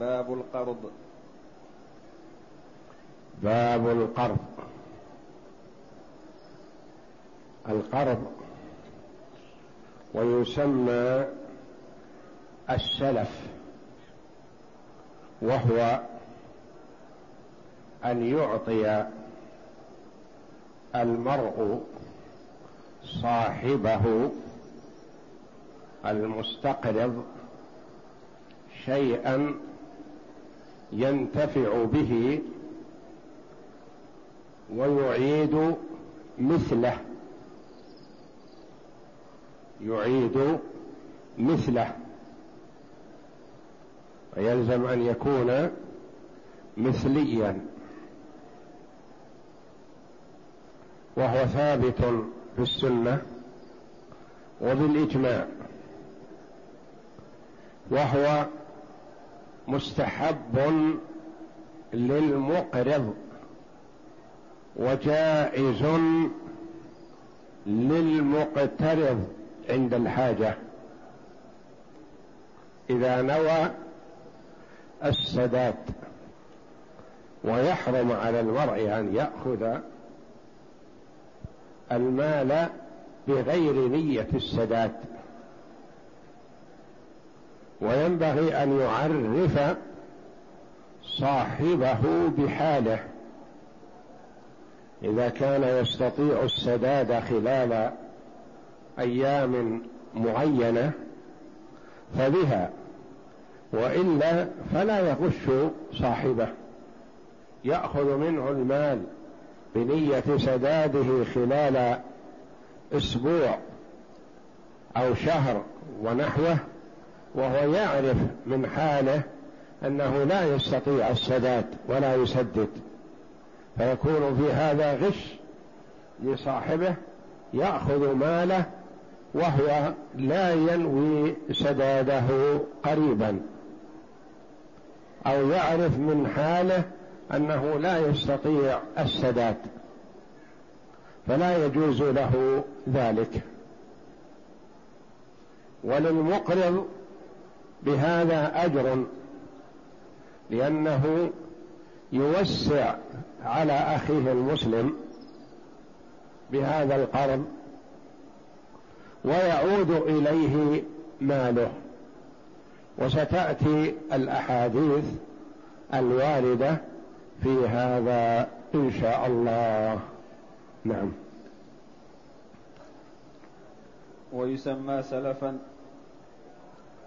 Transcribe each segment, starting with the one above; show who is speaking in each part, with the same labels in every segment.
Speaker 1: باب القرض.
Speaker 2: باب القرض. القرض ويسمى السلف وهو أن يعطي المرء صاحبه المستقرض شيئا ينتفع به ويعيد مثله. يعيد مثله. ويلزم أن يكون مثليا. وهو ثابت في السنة وبالإجماع. وهو مستحب للمقرض وجائز للمقترض عند الحاجة. إذا نوى السداد ويحرم على المرء أن يأخذ المال بغير نية السداد. وينبغي أن يعرف صاحبه بحاله. إذا كان يستطيع السداد خلال أيام معينة فبها وإلا فلا يغش صاحبه. يأخذ منه المال بنية سداده خلال أسبوع أو شهر ونحوه وهو يعرف من حاله أنه لا يستطيع السداد ولا يسدد. فيكون في هذا غش لصاحبه يأخذ ماله وهو لا ينوي سداده قريبا. أو يعرف من حاله أنه لا يستطيع السداد. فلا يجوز له ذلك. وللمقرض بهذا أجر لأنه يوسع على أخيه المسلم بهذا القرض ويعود إليه ماله. وستأتي الأحاديث الواردة في هذا إن شاء الله. نعم.
Speaker 1: ويسمى سلفا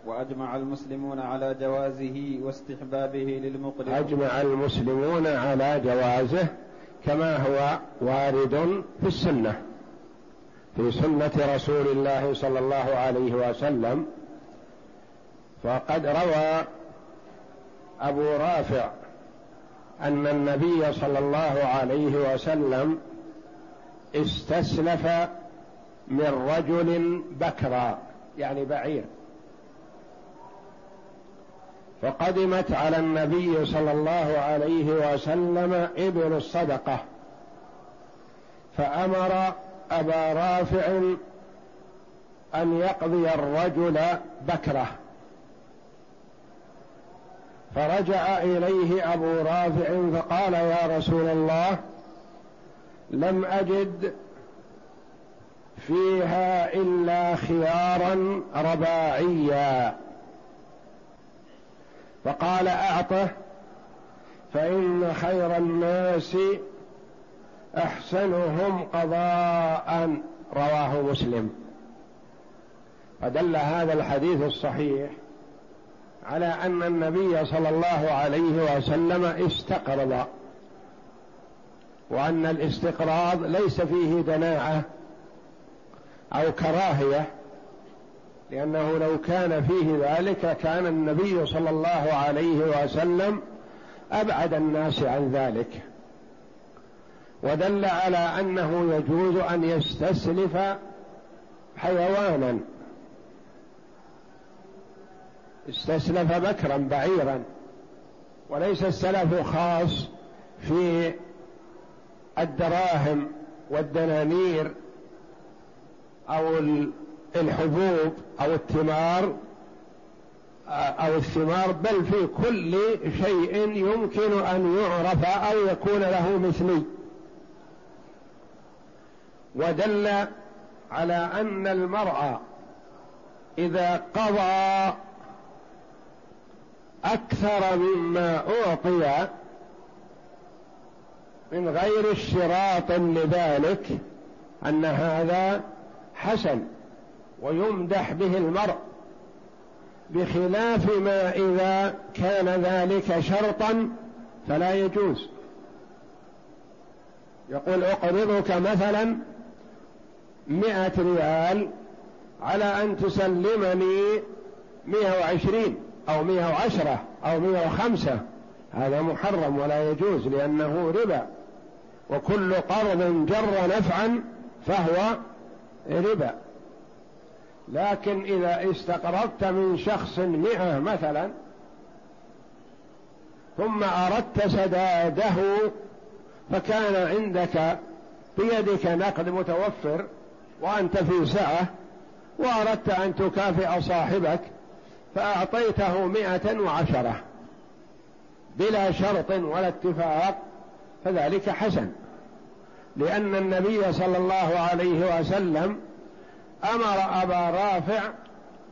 Speaker 1: وأجمع المسلمون على جوازه واستحبابه للمقرض
Speaker 2: أجمع المسلمون على جوازه كما هو وارد في السنة في سنة رسول الله صلى الله عليه وسلم. فقد روى أبو رافع أن النبي صلى الله عليه وسلم استسلف من رجل بكرا يعني بعير. فقدمت على النبي صلى الله عليه وسلم ابن الصدقة. فأمر أبا رافع أن يقضي الرجل بكرة. فرجع إليه أبو رافع فقال يا رسول الله لم أجد فيها إلا خيارا رباعيا. فقال أعطه فإن خير الناس أحسنهم قضاء رواه مسلم. فدل هذا الحديث الصحيح على أن النبي صلى الله عليه وسلم استقرض وأن الاستقراض ليس فيه دناعة أو كراهية لأنه لو كان فيه ذلك كان النبي صلى الله عليه وسلم أبعد الناس عن ذلك. ودل على أنه يجوز أن يستسلف حيوانا. استسلف بكرا بعيرا. وليس السلف خاص في الدراهم والدنانير أو الحبوب أو الثمار أو الثمار بل في كل شيء يمكن أن يعرف أو يكون له مثلي ودل على أن المرء إذا قضى أكثر مما أعطي من غير اشتراط لذلك أن هذا حسن. ويمدح به المرء بخلاف ما إذا كان ذلك شرطا فلا يجوز. يقول أقرضك مثلا مئة ريال على أن تسلمني مئة وعشرين أو مئة وعشرة أو مئة وخمسة. هذا محرم ولا يجوز لأنه ربا. وكل قرض جر نفعا فهو ربا. لكن إذا استقرضت من شخص مئة مثلا ثم أردت سداده فكان عندك بيدك نقد متوفر وأنت في سعة وأردت أن تكافئ صاحبك فأعطيته مئة وعشرة بلا شرط ولا اتفاق فذلك حسن. لأن النبي صلى الله عليه وسلم أمر أبا رافع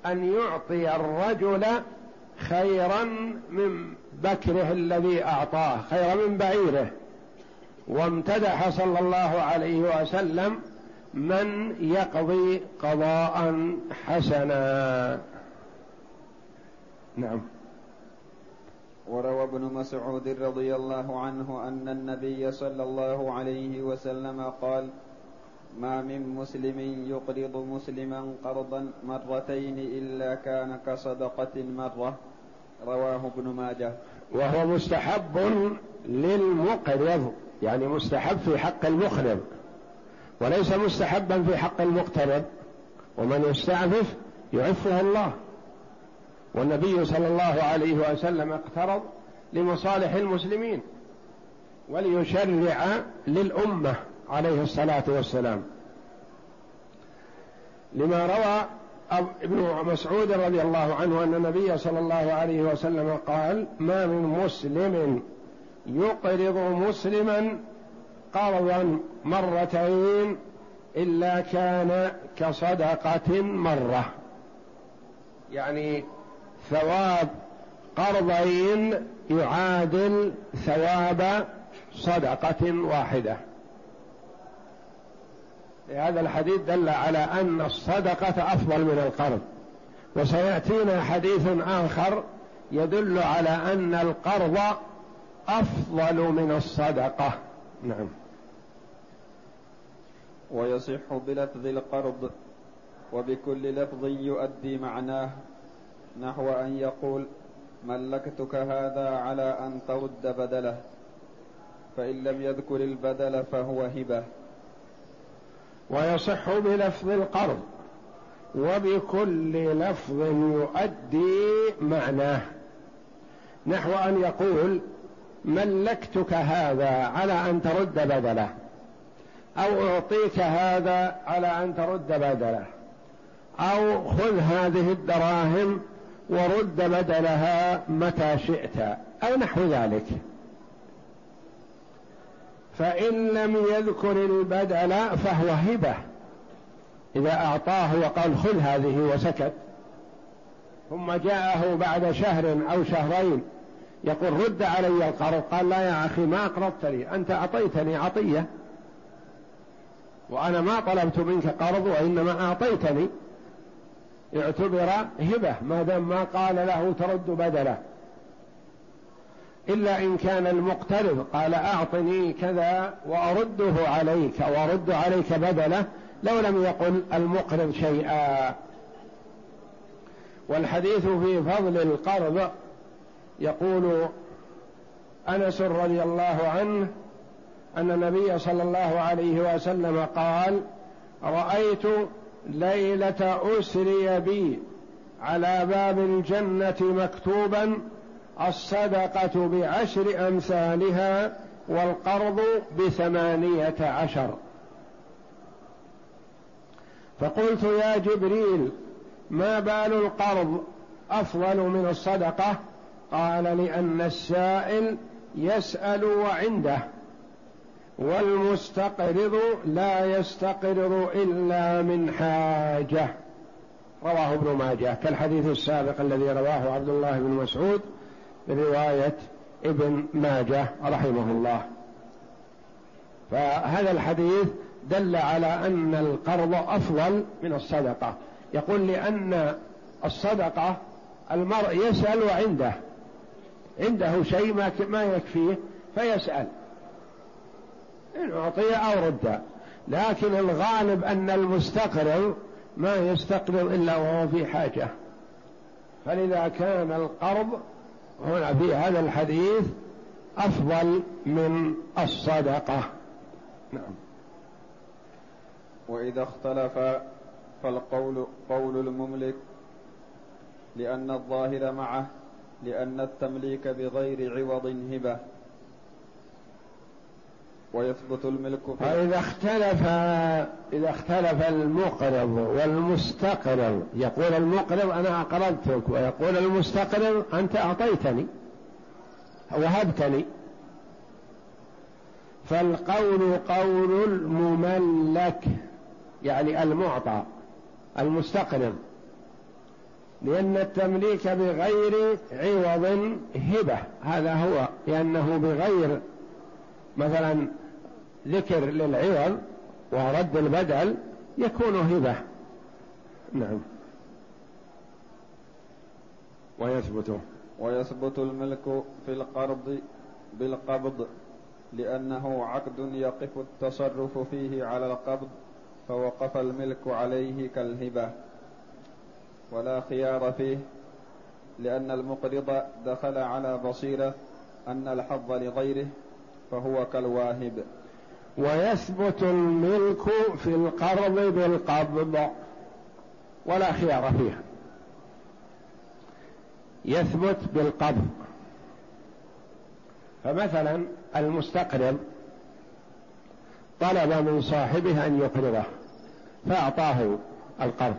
Speaker 2: أن يعطي الرجل خيرا من بكره الذي أعطاه خيرا من بعيره. وامتدح صلى الله عليه وسلم من يقضي قضاء حسنا. نعم.
Speaker 1: وروى ابن مسعود رضي الله عنه أن النبي صلى الله عليه وسلم قال ما من مسلم يقرض مسلما قرضا مرتين إلا كان كصدقة مره رواه ابن ماجه.
Speaker 2: وهو مستحب للمقرض يعني مستحب في حق المقرض وليس مستحبا في حق المقترض. ومن يستعفف يعفه الله. والنبي صلى الله عليه وسلم اقترض لمصالح المسلمين وليشرع للأمة. عليه الصلاة والسلام. لما روى ابن مسعود رضي الله عنه أن النبي صلى الله عليه وسلم قال ما من مسلم يقرض مسلما؟ قرضا مرتين إلا كان كصدقة مرة. يعني ثواب قرضين يعادل ثواب صدقة واحدة. هذا الحديث دل على أن الصدقة أفضل من القرض. وسيأتينا حديث آخر يدل على أن القرض أفضل من الصدقة. نعم.
Speaker 1: ويصح بلفظ القرض وبكل لفظ يؤدي معناه نحو أن يقول ملكتك هذا على أن ترد بدله فإن لم يذكر البدل فهو هبة.
Speaker 2: ويصح بلفظ القرض وبكل لفظ يؤدي معناه نحو أن يقول ملكتك هذا على أن ترد بدله أو أعطيك هذا على أن ترد بدله أو خذ هذه الدراهم ورد بدلها متى شئت أو نحو ذلك فإن لم يذكر البدل فهو هبة. إذا أعطاه وقال خذ هذه وسكت. ثم جاءه بعد شهر أو شهرين يقول رد علي القرض قال لا يا أخي ما اقرضتني أنت أعطيتني عطية. وأنا ما طلبت منك قرض وإنما أعطيتني. اعتبر هبة ما دام ما قال له ترد بدله. إلا إن كان المقترض قال أعطني كذا وأرده عليك وأرد عليك بدله لو لم يقل المقرض شيئا. والحديث في فضل القرض يقول أنس رضي الله عنه أن النبي صلى الله عليه وسلم قال رأيت ليلة أسري بي على باب الجنة مكتوبا الصدقة بعشر أمثالها والقرض بثمانية عشر. فقلت يا جبريل ما بال القرض أفضل من الصدقة؟ قال لأن السائل يسأل وعنده والمستقرض لا يستقرض إلا من حاجة. رواه ابن ماجه. كالحديث السابق الذي رواه عبد الله بن مسعود بروايه ابن ماجه رحمه الله. فهذا الحديث دل على أن القرض أفضل من الصدقة. يقول لأن الصدقة المرء يسأل وعنده. عنده شيء ما يكفيه فيسأل. إن أعطي أو رد. لكن الغالب أن المستقرض ما يستقرض إلا وهو في حاجة. فلذا كان القرض هنا في هذا الحديث أفضل من الصدقة. نعم.
Speaker 1: وإذا اختلف فالقول قول المملك لأن الظاهر معه لأن التمليك بغير عوض هبة. ويثبت الملك
Speaker 2: فإذا اختلف إذا اختلف المقرض والمستقرض يقول المقرض أنا أقرضتك ويقول المستقرض أنت أعطيتني وهبتني. فالقول قول المملك يعني المعطى المستقرض لأن التمليك بغير عوض هبة. هذا هو لأنه بغير مثلا ذكر للعوض ورد البدل يكون هبة. نعم. ويثبت.
Speaker 1: ويثبت الملك في القرض بالقبض لأنه عقد يقف التصرف فيه على القبض فوقف الملك عليه كالهبة. ولا خيار فيه لأن المقرض دخل على بصيرة أن الحظ لغيره فهو كالواهب.
Speaker 2: ويثبت الملك في القرض بالقبض. ولا خيار فيها. يثبت بالقبض. فمثلا المستقرض طلب من صاحبه أن يقرضه فأعطاه القرض.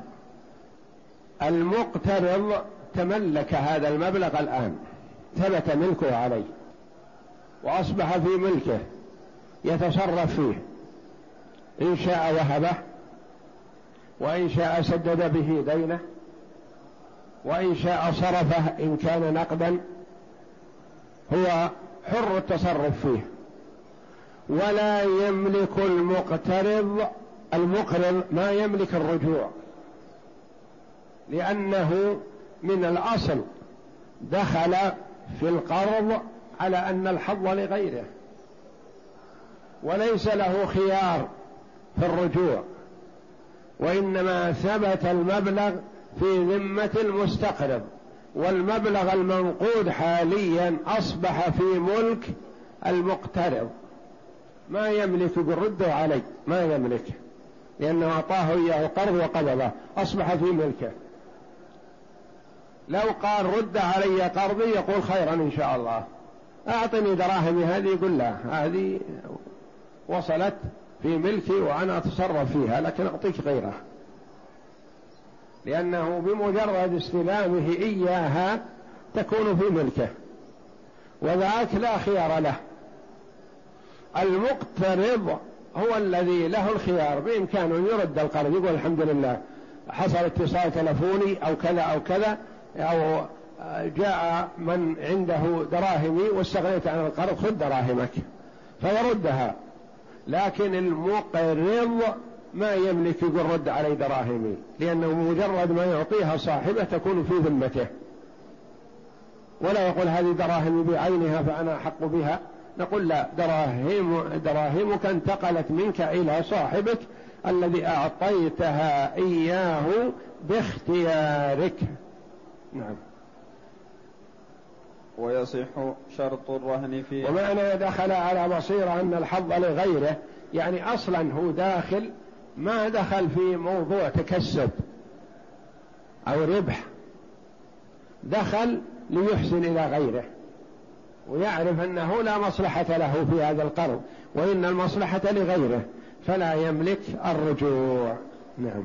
Speaker 2: المقترض تملك هذا المبلغ الآن ثبت ملكه عليه. وأصبح في ملكه يتصرف فيه. إن شاء وهبه وإن شاء سدد به دينه وإن شاء صرفه إن كان نقدا. هو حر التصرف فيه. ولا يملك المقترض المقرض ما يملك الرجوع لأنه من الأصل دخل في القرض على أن الحظ لغيره وليس له خيار في الرجوع وإنما ثبت المبلغ في ذمة المستقرض والمبلغ المنقود حاليا أصبح في ملك المقترض. ما يملك بالرد علي ما يملك لأنه أعطاه إياه قرض وقبضه أصبح في ملكه. لو قال رد علي قرضي يقول خيرا إن شاء الله. أعطني دراهمي هذه يقول لا هذه وصلت في ملكي وأنا أتصرف فيها لكن أعطيك غيره لأنه بمجرد استلامه إياها تكون في ملكه وذاك لا خيار له. المقترض هو الذي له الخيار بإمكانه يرد القرض يقول الحمد لله حصل اتصال تلفوني أو كذا أو كذا أو جاء من عنده دراهمي واستغنيت عن القرض خذ دراهمك فيردها. لكن المقرض ما يملك يقول رد علي دراهمي لأنه مجرد ما يعطيها صاحبه تكون في ذمته. ولا يقول هذه دراهمي بعينها فأنا أحق بها. نقول لا دراهم دراهمك انتقلت منك إلى صاحبك الذي أعطيتها إياه باختيارك. نعم.
Speaker 1: ويصح شرط الرهن فيه
Speaker 2: ومعنى دخل على بصيرة أن الحظ لغيره يعني أصلا هو داخل ما دخل في موضوع تكسب أو ربح. دخل ليحسن إلى غيره ويعرف أنه لا مصلحة له في هذا القرض وإن المصلحة لغيره فلا يملك الرجوع. نعم.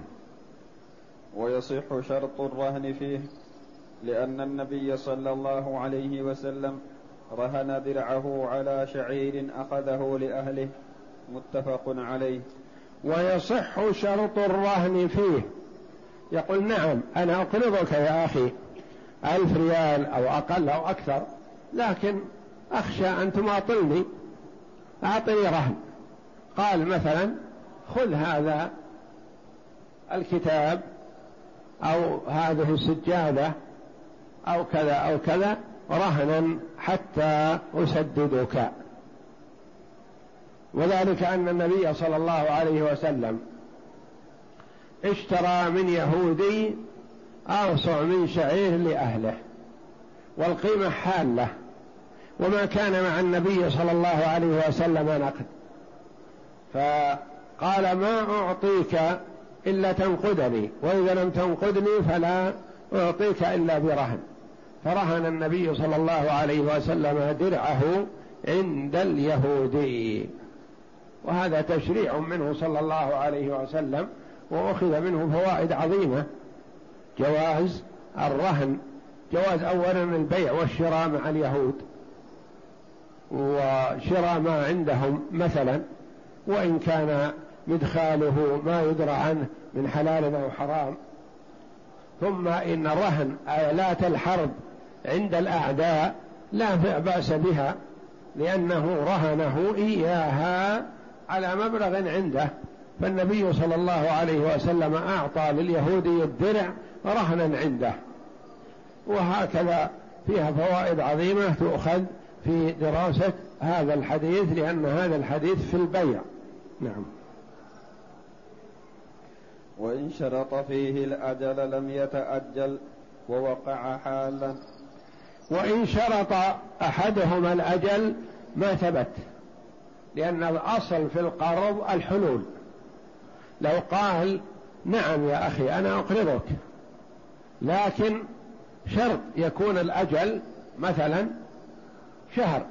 Speaker 1: ويصح شرط الرهن فيه. لأن النبي صلى الله عليه وسلم رهن درعه على شعير أخذه لأهله متفق عليه.
Speaker 2: ويصح شرط الرهن فيه. يقول نعم أنا أقرضك يا أخي ألف ريال أو أقل أو أكثر لكن أخشى أن تماطلني. أعطني رهن. قال مثلا خذ هذا الكتاب أو هذه السجادة أو كذا أو كذا رهنا حتى أسددك. وذلك أن النبي صلى الله عليه وسلم اشترى من يهودي أوسع من شعير لأهله والقيمة حالة. وما كان مع النبي صلى الله عليه وسلم نقد. فقال ما أعطيك إلا تنقدني وإذا لم تنقدني فلا أعطيك إلا برهن. فرهن النبي صلى الله عليه وسلم درعه عند اليهودي وهذا تشريع منه صلى الله عليه وسلم وأخذ منه فوائد عظيمة. جواز الرهن جواز أولا البيع والشراء مع اليهود. وشراء ما عندهم مثلا وإن كان مدخاله ما يدرى عنه من حلال أو حرام. ثم إن رهن آلات الحرب عند الأعداء لا بأس بها لأنه رهنه إياها على مبلغ عنده. فالنبي صلى الله عليه وسلم أعطى لليهودي الدرع رهنا عنده. وهكذا فيها فوائد عظيمة تؤخذ في دراسة هذا الحديث لأن هذا الحديث في البيع. نعم.
Speaker 1: وإن شرط فيه الأجل لم يتأجل ووقع حالا.
Speaker 2: وإن شرط أحدهما الأجل ما ثبت لأن الأصل في القرض الحلول. لو قال نعم يا أخي أنا أقرضك لكن شرط يكون الأجل مثلا شهر.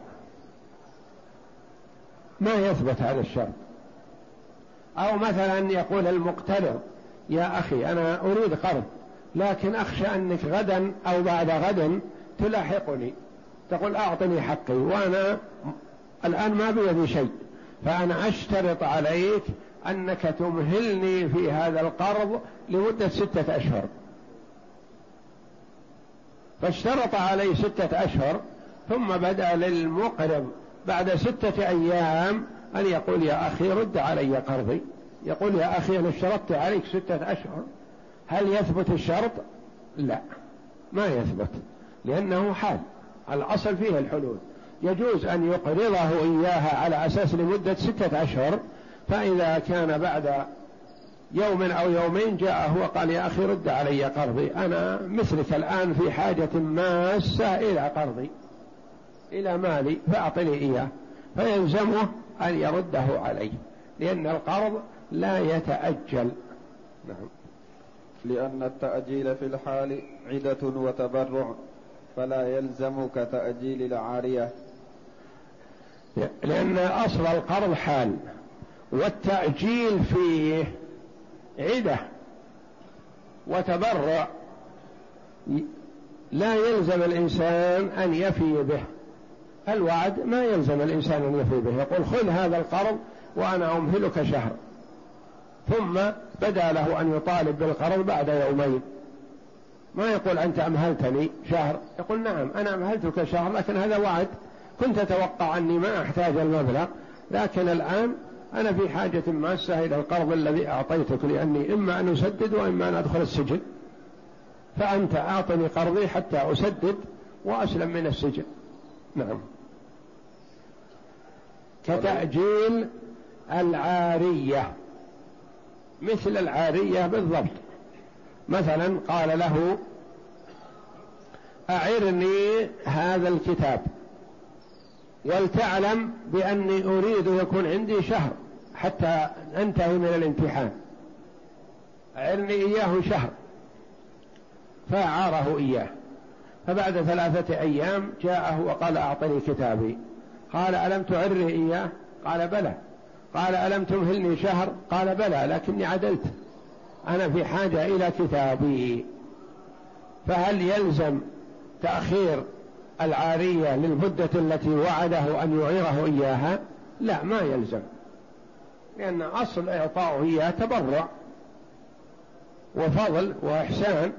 Speaker 2: ما يثبت هذا الشرط؟ أو مثلا يقول المقترض يا أخي أنا أريد قرض لكن أخشى أنك غدا أو بعد غد تلاحقني تقول أعطني حقي وأنا الآن ما بيدي شيء فأنا أشترط عليك أنك تمهلني في هذا القرض لمدة ستة أشهر فاشترط عليه ستة أشهر ثم بدأ للمقرض بعد ستة أيام أن يقول يا أخي رد علي قرضي يقول يا أخي أنا اشترطت عليك ستة أشهر هل يثبت الشرط؟ لا ما يثبت لأنه حال الأصل فيه الحلول يجوز أن يقرضه إياها على أساس لمدة ستة أشهر فإذا كان بعد يوم أو يومين جاءه وقال يا أخي رد علي قرضي أنا مثلك الآن في حاجة ماسة إلى قرضي إلى مالي فأعطني إياه. فيلزمه أن يرده عليه لأن القرض لا يتأجل. نعم.
Speaker 1: لأن التأجيل في الحال عدة وتبرع. فلا يلزمك تأجيل العارية.
Speaker 2: لأن أصل القرض حال والتأجيل فيه عدة وتبرع. لا يلزم الإنسان أن يفي به. الوعد ما يلزم الإنسان أن يفي به. يقول خذ هذا القرض وأنا أمهلك شهر. ثم بدا له أن يطالب بالقرض بعد يومين. ما يقول أنت أمهلتني شهر؟ يقول نعم أنا أمهلتك شهر لكن هذا وعد. كنت أتوقع أني ما أحتاج المبلغ لكن الآن أنا في حاجة ماسة إلى القرض الذي أعطيتك لأني إما أن أسدد وإما أن أدخل السجن. فأنت أعطني قرضي حتى أسدد وأسلم من السجن. نعم. كتأجيل العارية. مثل العارية بالضبط. مثلا قال له أعرني هذا الكتاب ولتعلم بأني أريد يكون عندي شهر حتى أنتهي من الامتحان. أعرني إياه شهر فأعاره إياه. فبعد ثلاثة أيام جاءه وقال أعطني كتابي. قال ألم تعره إياه؟ قال بلى. قال ألم تمهلني شهر؟ قال بلى لكني عدلت. أنا في حاجة إلى كتابي. فهل يلزم تأخير العارية للمدة التي وعده أن يعيره إياها؟ لا ما يلزم لأن أصل إعطاؤه إياه تبرع وفضل وإحسان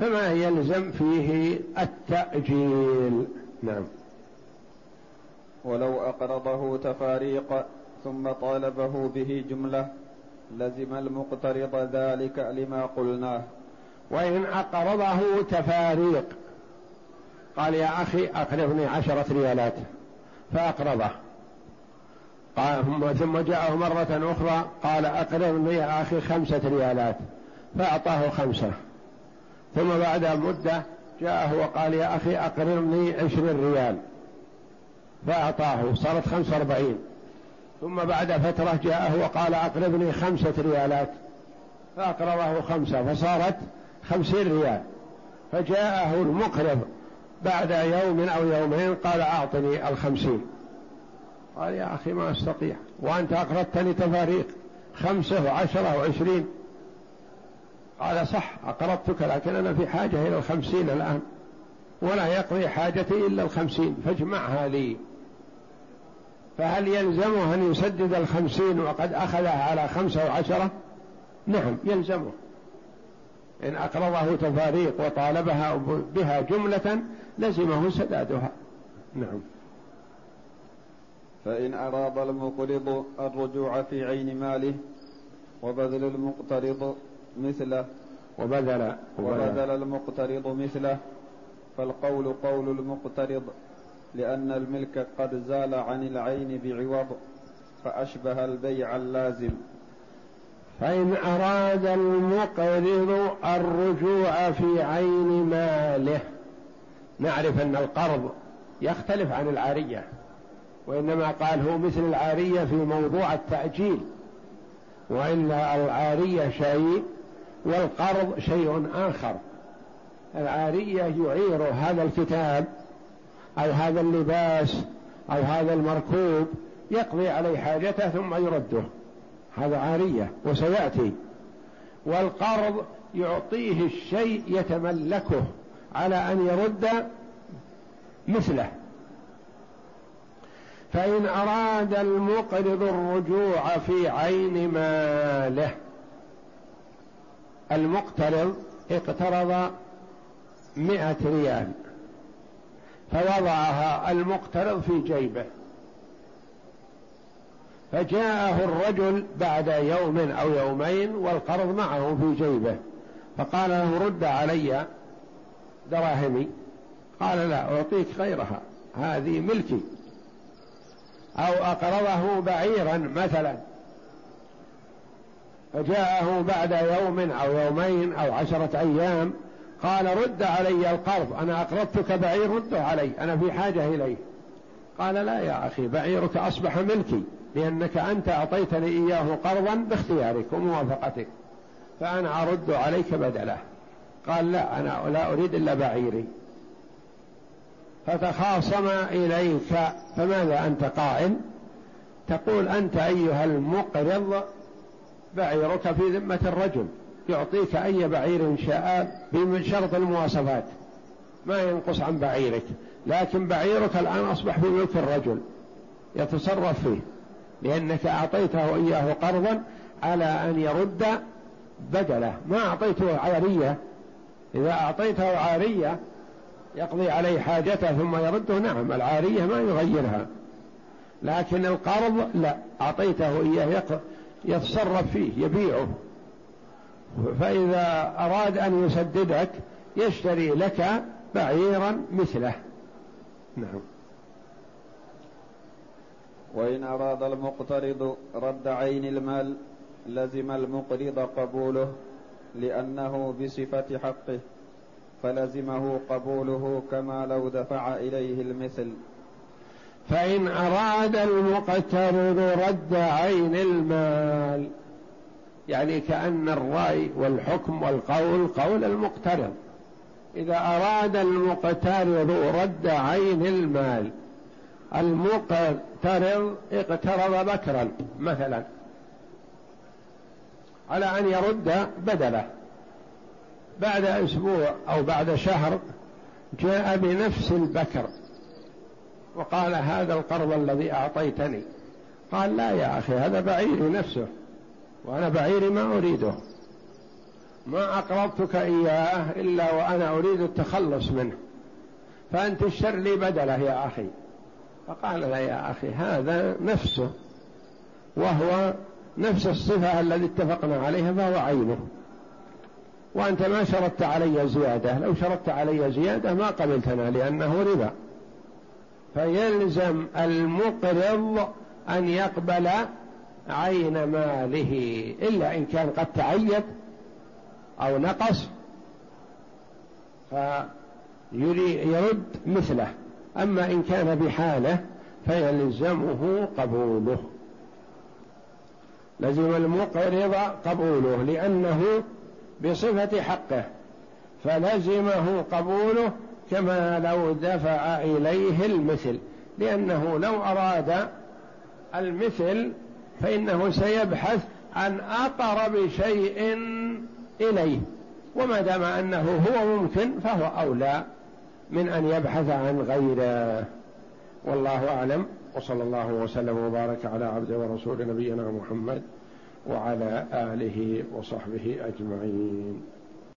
Speaker 2: فما يلزم فيه التأجيل. نعم.
Speaker 1: ولو أقرضه تفاريق ثم طالبه به جملة لزم المقترض ذلك لما قلناه
Speaker 2: وإن أقرضه تفاريق. قال يا أخي أقرضني عشرة ريالات. فأقرضه. قال ثم جاءه مرة أخرى قال أقرضني يا أخي خمسة ريالات. فأعطاه خمسة. ثم بعد مدة جاءه وقال يا أخي أقرضني عشرين ريال. فأعطاه. صارت خمسة وأربعين. ثم بعد فترة جاءه وقال أقرضني خمسة ريالات. فأقرضه خمسة فصارت خمسين ريال. فجاءه المقرض بعد يوم أو يومين قال أعطني الخمسين. قال يا أخي ما أستطيع. وأنت أقرضتني تفاريق خمسة وعشرة وعشرين. قال صح أقرضتك لكن أنا في حاجة إلى الخمسين الآن. ولا يقضي حاجتي إلا الخمسين. فاجمعها لي. فهل يلزمه أن يسدد الخمسين وقد أخذها على خمسة وعشرة؟ نعم يلزمه. إن أقرضه تفاريق وطالبها بها جملة لزمه سدادها. نعم.
Speaker 1: فإن أراد المقرض الرجوع في عين ماله وبذل المقترض مثله
Speaker 2: وبذل
Speaker 1: وبذل. المقترض مثله فالقول قول المقترض. لأن الملك قد زال عن العين بعوض فأشبه البيع اللازم.
Speaker 2: فإن أراد المقرض الرجوع في عين ماله. نعرف أن القرض يختلف عن العارية وإنما قال هو مثل العارية في موضوع التأجيل. وإلا العارية شيء والقرض شيء آخر. العارية يعير هذا الكتاب أو هذا اللباس أو هذا المركوب يقضي عليه حاجته ثم يرده. هذا عارية وسيأتي. والقرض يعطيه الشيء يتملكه على أن يرد مثله. فإن أراد المقرض الرجوع في عين ماله المقترض اقترض مئة ريال. فوضعها المقترض في جيبه. فجاءه الرجل بعد يوم أو يومين والقرض معه في جيبه. فقال له رد علي دراهمي. قال لا أعطيك غيرها. هذه ملكي. أو أقرضه بعيرا مثلا. فجاءه بعد يوم أو يومين أو عشرة أيام قال رد علي القرض. أنا أقرضتك بعير رده علي. أنا في حاجة إليه. قال لا يا أخي بعيرك أصبح ملكي لأنك أنت أعطيتني إياه قرضا باختيارك وموافقتك. فأنا أرد عليك بدله. قال لا أنا لا أريد إلا بعيري. فتخاصم إليك. فماذا أنت قائل؟ تقول أنت أيها المقرض بعيرك في ذمة الرجل. يعطيك أي بعير شاء بشرط المواصفات. ما ينقص عن بعيرك. لكن بعيرك الآن أصبح في ملك الرجل. يتصرف فيه. لأنك أعطيته إياه قرضا على أن يرد بدله. ما أعطيته عارية. إذا أعطيته عارية يقضي عليه حاجته ثم يرده. نعم العارية ما يغيرها. لكن القرض لا أعطيته إياه يتصرف فيه يبيعه. فإذا أراد أن يسددك يشتري لك بعيرا مثله. نعم.
Speaker 1: وإن أراد المقترض رد عين المال لزم المقرض قبوله لأنه بصفة حقه فلزمه قبوله كما لو دفع إليه المثل.
Speaker 2: فإن أراد المقترض رد عين المال يعني كأن الرأي والحكم والقول قول المقترض إذا أراد المقترض رد عين المال المقترض اقترض بكرا مثلا. على أن يرد بدله. بعد أسبوع أو بعد شهر جاء بنفس البكر. وقال هذا القرض الذي أعطيتني. قال لا يا أخي هذا بعيري نفسه. وأنا بعيري ما أريده. ما أقرضتك إياه إلا وأنا أريد التخلص منه. فأنت اشتر لي بدله يا أخي. فقال لا يا أخي هذا نفسه. وهو نفس الصفة التي اتفقنا عليها فهو عينه. وأنت ما شرطت علي زيادة. لو شرطت علي زيادة ما قبلتنا لأنه ربا. فيلزم المقرض أن يقبل عين ماله إلا إن كان قد تعيب أو نقص فيرد مثله. أما إن كان بحالة فيلزمه قبوله. لزم المقرض قبوله لأنه بصفة حقه فلزمه قبوله كما لو دفع إليه المثل لأنه لو أراد المثل فإنه سيبحث عن أقرب شيء إليه. وما دام أنه هو ممكن فهو أولى من أن يبحث عن غيره. والله أعلم. وصلى الله وسلم وبارك على عبده ورسول نبينا محمد وعلى آله وصحبه أجمعين.